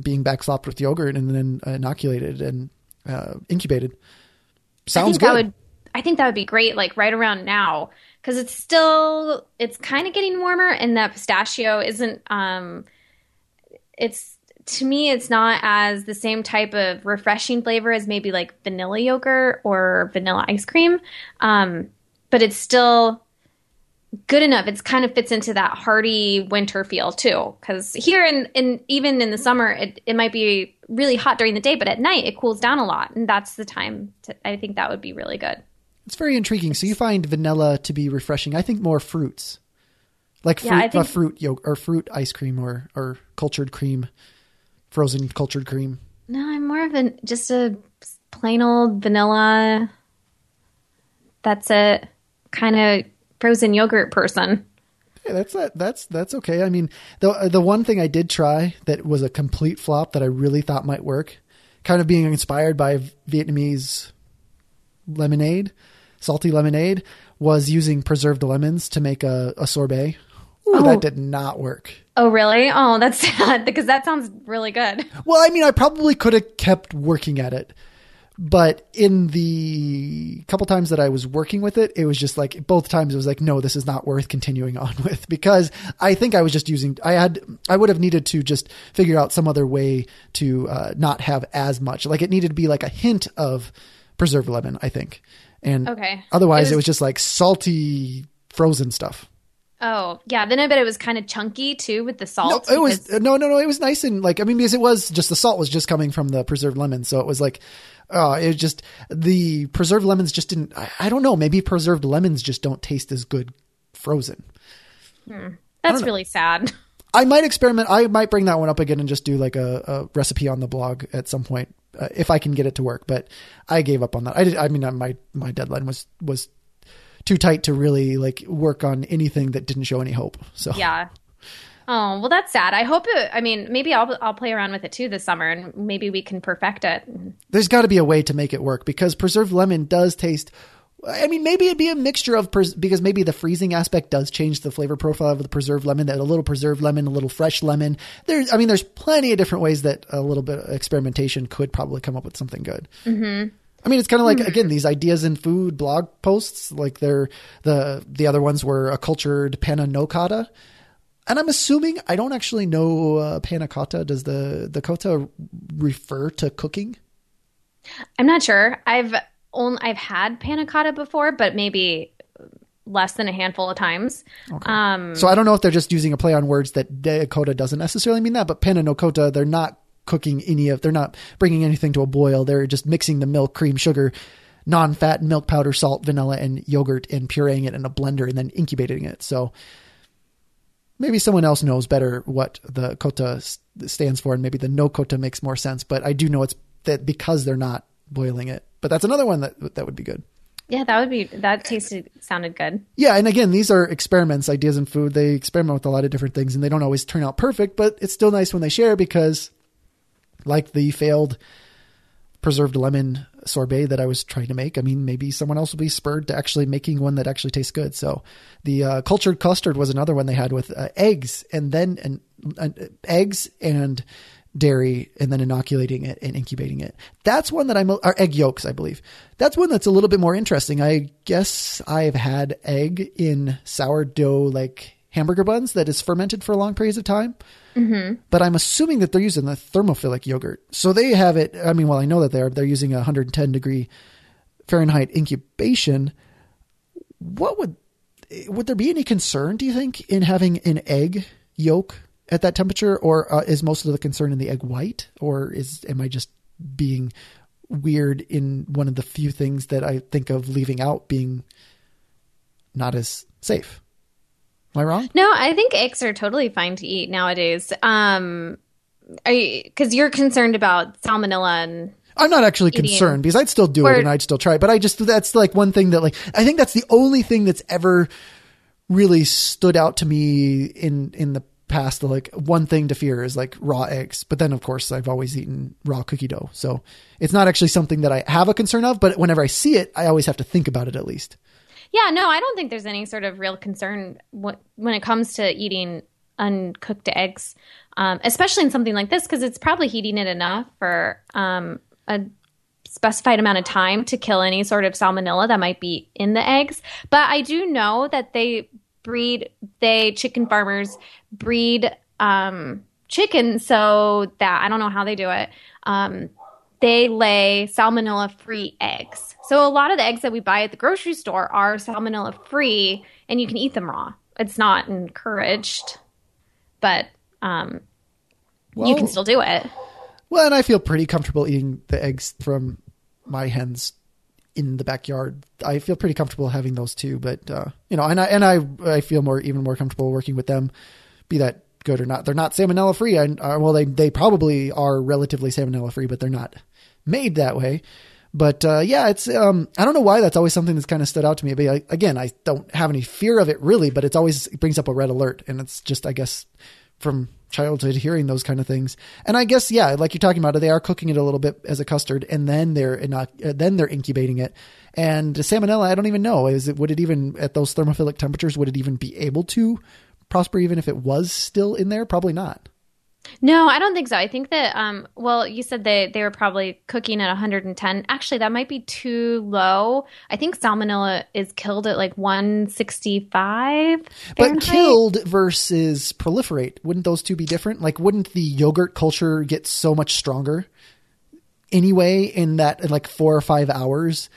being backstopped with yogurt and then inoculated and uh, incubated. I Sounds think good. that would I think that would be great like right around now cuz it's still it's kind of getting warmer and that pistachio isn't um it's to me it's not as the same type of refreshing flavor as maybe like vanilla yogurt or vanilla ice cream. Um but it's still good enough. It's kind of fits into that hearty winter feel too. Because here in, in even in the summer it, it might be really hot during the day but at night it cools down a lot. And that's the time to, i think that would be really good. It's very intriguing. So you find vanilla to be refreshing. I think more fruits, like fruit, Yeah, a think- fruit yogurt or fruit ice cream or or cultured cream, frozen cultured cream. no i'm more of an just a plain old vanilla that's it kind of frozen yogurt person Hey, that's that. That's that's okay. I mean, the the one thing I did try that was a complete flop that I really thought might work, kind of being inspired by Vietnamese lemonade, salty lemonade, was using preserved lemons to make a, a sorbet. Ooh, Oh. that did not work. oh really oh that's sad because that sounds really good Well, I mean, I probably could have kept working at it, but in the couple times that I was working with it, it was just like both times it was like, no, this is not worth continuing on with because I think I was just using. I had, I would have needed to just figure out some other way to uh, not have as much. Like it needed to be like a hint of preserved lemon, I think, and Okay. otherwise It it was- was just like salty frozen stuff. Oh, yeah. Then I bet it was kind of chunky too with the salt. No, it was because- no, no, no. It was nice and like I mean because it was just the salt was just coming from the preserved lemon, so it was like, uh, it was just the preserved lemons just didn't. I, I don't know. Maybe preserved lemons just don't taste as good frozen. That's really sad. I might experiment. I might bring that one up again and just do like a, a recipe on the blog at some point uh, if I can get it to work. But I gave up on that. I did. I mean, my my deadline was was too tight to really like work on anything that didn't show any hope. So Yeah. Oh well, that's sad. I hope it. I mean, maybe I'll I'll play around with it too this summer, and maybe we can perfect it. there's got to be a way to make it work because preserved lemon does taste. I mean, maybe it'd be a mixture of pres- because maybe the freezing aspect does change the flavor profile of the preserved lemon. That a little preserved lemon, a little fresh lemon. There's, I mean, there's plenty of different ways that a little bit of experimentation could probably come up with something good. Mm-hmm. I mean, it's kind of like again these ideas in food blog posts. Like they're the the other ones were a cultured panna no cotta. And I'm assuming I don't actually know uh, panna cotta. Does the the cotta refer to cooking? I'm not sure. I've only I've had panna cotta before, but maybe less than a handful of times. Um, So I don't know if they're just using a play on words that Dakota doesn't necessarily mean that, but panna no they're not cooking any of, they're not bringing anything to a boil. They're just mixing the milk, cream, sugar, non-fat milk powder, salt, vanilla, and yogurt and pureeing it in a blender and then incubating it. So maybe someone else knows better what the cotta stands for and maybe the no cotta makes more sense. But I do know it's that because they're not boiling it. But that's another one that that would be good. Yeah, that would be that tasted sounded good. Yeah, and again, these are experiments, ideas in food. They experiment with a lot of different things, and they don't always turn out perfect. But it's still nice when they share because, like the failed preserved lemon sorbet that I was trying to make. I mean, maybe someone else will be spurred to actually making one that actually tastes good. So, the uh, cultured custard was another one they had with uh, eggs and then and, and eggs and dairy and then inoculating it and incubating it. That's one that I'm, or egg yolks, I believe. That's one that's a little bit more interesting. I guess I've had egg in sourdough, like hamburger buns that is fermented for long periods of time. Mm-hmm. But I'm assuming that they're using the thermophilic yogurt. So they have it. I mean, well, I know that they're, they're using a 110 degree Fahrenheit incubation. What would, would there be any concern, do you think, in having an egg yolk at that temperature, or uh, is most of the concern in the egg white, or is am I just being weird in one of the few things that I think of leaving out being not as safe? Am I wrong? No, I think eggs are totally fine to eat nowadays. Um, I because you're concerned about salmonella and I'm not actually Eating. concerned because I'd still do Or- it and I'd still try it. But I just, that's like one thing that like, I think that's the only thing that's ever really stood out to me in, in the past. The Like one thing to fear is like raw eggs. But then of course I've always eaten raw cookie dough. So it's not actually something that I have a concern of, but whenever I see it, I always have to think about it at least. Yeah, no, I don't think there's any sort of real concern wh- when it comes to eating uncooked eggs, um, especially in something like this, because it's probably heating it enough for um, a specified amount of time to kill any sort of salmonella that might be in the eggs. But I do know that they breed, they chicken farmers breed um, chickens so that I don't know how they do it. Um, they lay salmonella free eggs. So a lot of the eggs that we buy at the grocery store are salmonella free and you can eat them raw. It's not encouraged, but um, you can still do it. Well, and I feel pretty comfortable eating the eggs from my hens in the backyard. I feel pretty comfortable having those too, but uh, you know, and I and I I feel more even more comfortable working with them, be that good or not. They're not salmonella free. I, uh, well, they they probably are relatively salmonella free, but they're not made that way. But uh, yeah, it's um, I don't know why that's always something that's kind of stood out to me. But I, again, I don't have any fear of it really, but it's always it brings up a red alert, and it's just I guess from childhood hearing those kind of things. And I guess yeah, like you're talking about, they are cooking it a little bit as a custard, and then they're inoc- uh, then they're incubating it. And salmonella, I don't even know. Is it would it even at those thermophilic temperatures would it even be able to prosper even if it was still in there? Probably not. No, I don't think so. I think that um well, you said they they were probably cooking at 110. Actually, that might be too low. I think salmonella is killed at like 165. But Fahrenheit. killed versus proliferate, wouldn't those two be different? Like, wouldn't the yogurt culture get so much stronger anyway in that in like four or five hours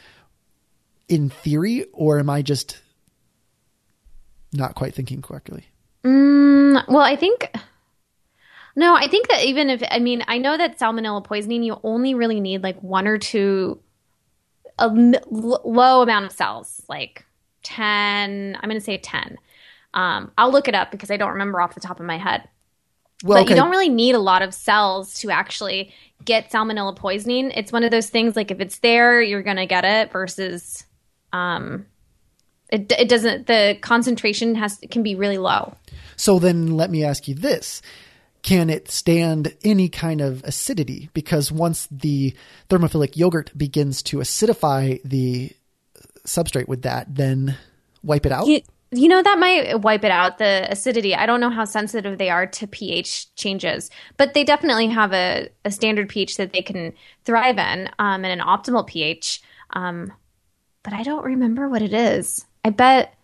in theory? Or am I just not quite thinking correctly? Mm, well, I think no, I think that even if I mean, I know that salmonella poisoning, you only really need like one or two a l- low amount of cells, like 10, I'm going to say 10. Um, I'll look it up because I don't remember off the top of my head. Well, but you don't really need a lot of cells to actually get salmonella poisoning. It's one of those things like if it's there, you're going to get it versus um it, it doesn't the concentration has can be really low. So then let me ask you this. Can it stand any kind of acidity? Because once the thermophilic yogurt begins to acidify the substrate with that, then wipe it out? You, you know that might wipe it out the acidity. I don't know how sensitive they are to pH changes, but they definitely have a, a standard pH that they can thrive in, um, and an optimal pH. Um, but I don't remember what it is. I bet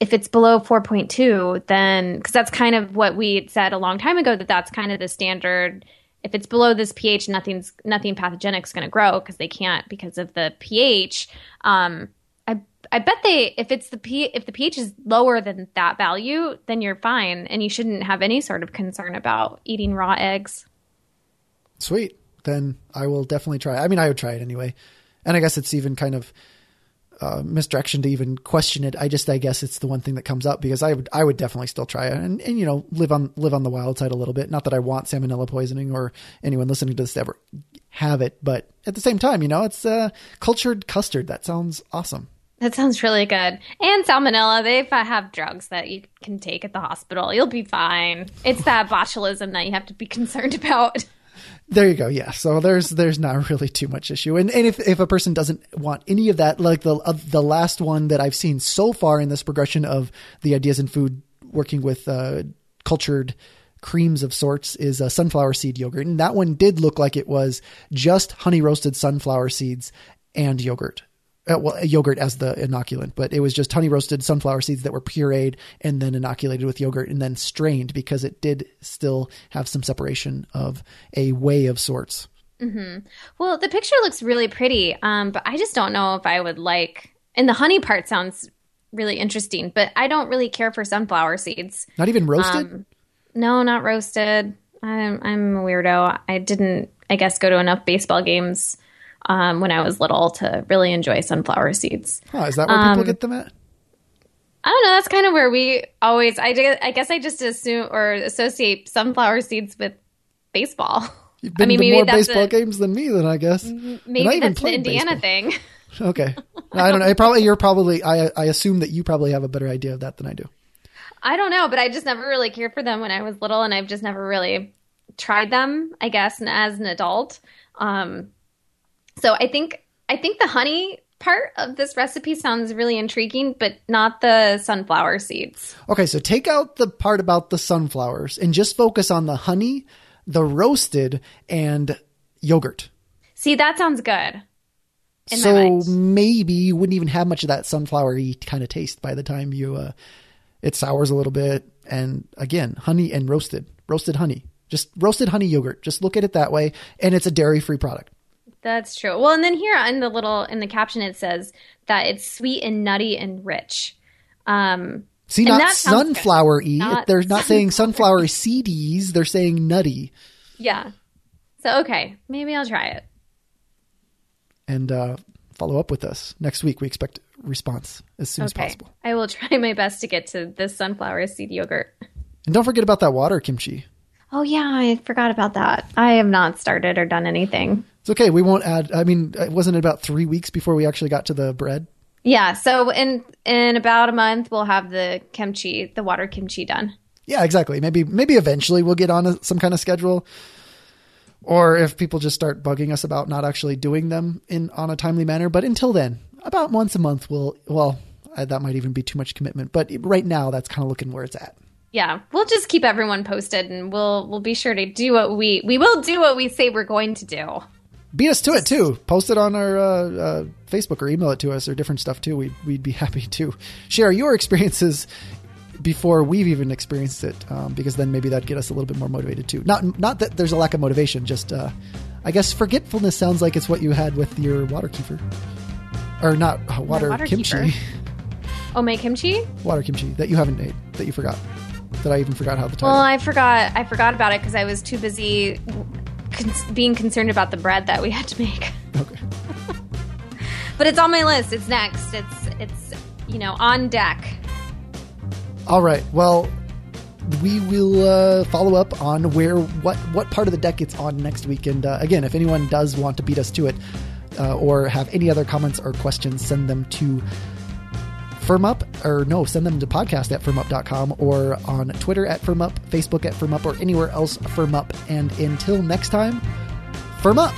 if it's below 4.2, then because that's kind of what we said a long time ago that that's kind of the standard. If it's below this pH, nothing's nothing pathogenic is going to grow because they can't because of the pH. Um, I I bet they if it's the p if the pH is lower than that value, then you're fine and you shouldn't have any sort of concern about eating raw eggs. Sweet. Then I will definitely try. I mean, I would try it anyway. And I guess it's even kind of uh, misdirection to even question it. I just, I guess it's the one thing that comes up because I would, I would definitely still try it and, and, you know, live on, live on the wild side a little bit. Not that I want salmonella poisoning or anyone listening to this ever have it. But at the same time, you know, it's uh, cultured custard. That sounds awesome. That sounds really good. And salmonella, they have drugs that you can take at the hospital. You'll be fine. It's that botulism that you have to be concerned about. There you go. Yeah. So there's there's not really too much issue. And and if, if a person doesn't want any of that, like the of the last one that I've seen so far in this progression of the ideas in food working with uh, cultured creams of sorts is a sunflower seed yogurt, and that one did look like it was just honey roasted sunflower seeds and yogurt uh, well, yogurt as the inoculant, but it was just honey roasted sunflower seeds that were pureed and then inoculated with yogurt and then strained because it did still have some separation of a whey of sorts. Mm-hmm. Well, the picture looks really pretty, um, but I just don't know if I would like. And the honey part sounds really interesting, but I don't really care for sunflower seeds. Not even roasted. Um, no, not roasted. I'm I'm a weirdo. I didn't, I guess, go to enough baseball games um, when I was little to really enjoy sunflower seeds. Oh, is that where um, people get them at? I don't know. That's kind of where we always. I, I guess I just assume or associate sunflower seeds with baseball. You've been I mean, to more baseball a, games than me, then I guess. Maybe that's the Indiana baseball. thing. okay, I don't know. I probably you're probably. I I assume that you probably have a better idea of that than I do. I don't know, but I just never really cared for them when I was little, and I've just never really tried them. I guess, and as an adult, um, so I think I think the honey part of this recipe sounds really intriguing, but not the sunflower seeds. Okay, so take out the part about the sunflowers and just focus on the honey, the roasted, and yogurt. See, that sounds good. so maybe you wouldn't even have much of that sunflowery kind of taste by the time you uh, it sours a little bit. And again, honey and roasted, roasted honey, just roasted honey yogurt. Just look at it that way, and it's a dairy free product. That's true. Well, and then here in the little in the caption it says that it's sweet and nutty and rich. Um, See, not sunflower y. They're not saying sunflower CDs. They're saying nutty. Yeah. So okay, maybe I'll try it. And uh, follow up with us next week. We expect response as soon okay. as possible. I will try my best to get to this sunflower seed yogurt. And don't forget about that water kimchi. Oh yeah, I forgot about that. I have not started or done anything. It's okay. We won't add. I mean, uh, it wasn't about three weeks before we actually got to the bread. Yeah. So in in about a month, we'll have the kimchi, the water kimchi done. Yeah, exactly. Maybe maybe eventually we'll get on a, some kind of schedule, or if people just start bugging us about not actually doing them in on a timely manner. But until then, about once a month, we'll well uh, that might even be too much commitment. But right now, that's kind of looking where it's at yeah we'll just keep everyone posted and we'll we'll be sure to do what we we will do what we say we're going to do beat us to it too. Post it on our uh, uh, Facebook or email it to us or different stuff too. We'd, we'd be happy to share your experiences before we've even experienced it, um, because then maybe that'd get us a little bit more motivated too. Not not that there's a lack of motivation, just uh, I guess forgetfulness sounds like it's what you had with your water kefir, or not uh, water, water kimchi. Kefir. Oh, my kimchi. Water kimchi that you haven't made that you forgot. That I even forgot how the title. Well, I forgot. I forgot about it because I was too busy being concerned about the bread that we had to make. Okay. but it's on my list. It's next. It's it's you know on deck. All right. Well, we will uh, follow up on where what what part of the deck it's on next week. And uh, again, if anyone does want to beat us to it, uh, or have any other comments or questions, send them to firmup or no send them to podcast at firmup.com or on twitter at firmup facebook at firmup or anywhere else firmup. And until next time firm up